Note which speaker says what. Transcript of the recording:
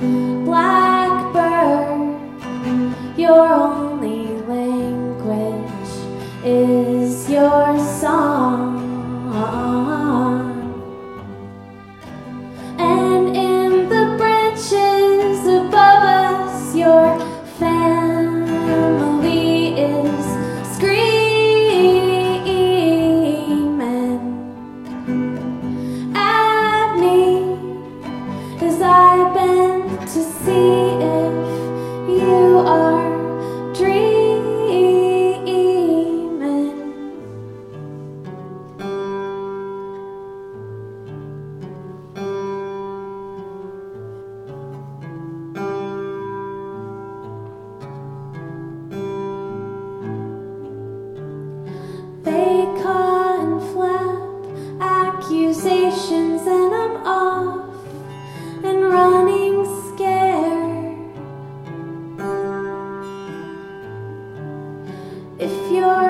Speaker 1: Blackbird, you're on me If you're